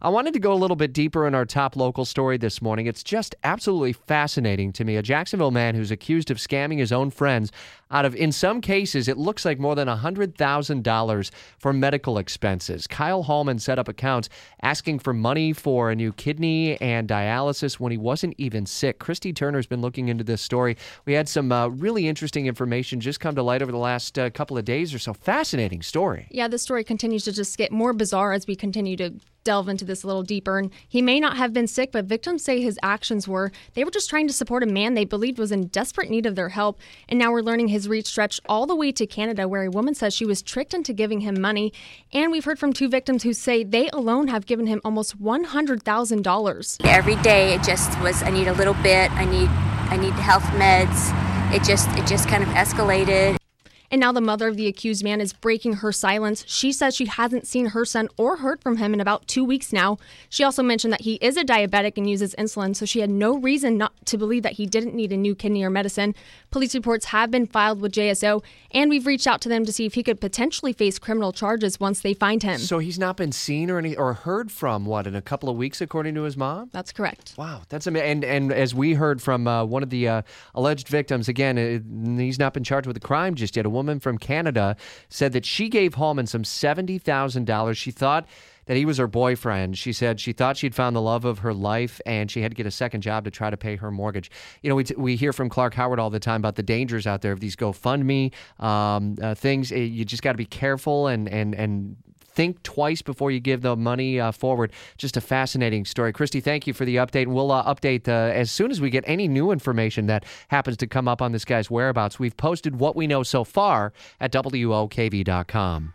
I wanted to go a little bit deeper in our top local story this morning. It's just absolutely fascinating to me. A Jacksonville man who's accused of scamming his own friends out of, in some cases, it looks like more than $100,000 for medical expenses. Kyle Hallman set up accounts asking for money for a new kidney and dialysis when he wasn't even sick. Christy Turner's been looking into this story. We had some uh, really interesting information just come to light over the last uh, couple of days or so. Fascinating story. Yeah, the story continues to just get more bizarre as we continue to delve into this a little deeper. And he may not have been sick, but victims say his actions were. They were just trying to support a man they believed was in desperate need of their help. And now we're learning his reach stretched all the way to Canada, where a woman says she was tricked into giving him money. And we've heard from two victims who say they alone have given him almost $100,000. Every day it just was I need a little bit, I need I need health meds. It just it just kind of escalated and now the mother of the accused man is breaking her silence. She says she hasn't seen her son or heard from him in about two weeks now. She also mentioned that he is a diabetic and uses insulin, so she had no reason not to believe that he didn't need a new kidney or medicine. Police reports have been filed with JSO, and we've reached out to them to see if he could potentially face criminal charges once they find him. So he's not been seen or any or heard from what in a couple of weeks, according to his mom. That's correct. Wow, that's amazing. And and as we heard from uh, one of the uh, alleged victims, again, uh, he's not been charged with a crime just yet. A woman from Canada said that she gave Hallman some seventy thousand dollars. She thought that he was her boyfriend. She said she thought she'd found the love of her life and she had to get a second job to try to pay her mortgage. You know, we, t- we hear from Clark Howard all the time about the dangers out there of these GoFundMe um, uh, things. You just got to be careful and, and, and think twice before you give the money uh, forward. Just a fascinating story. Christy, thank you for the update. We'll uh, update uh, as soon as we get any new information that happens to come up on this guy's whereabouts. We've posted what we know so far at WOKV.com.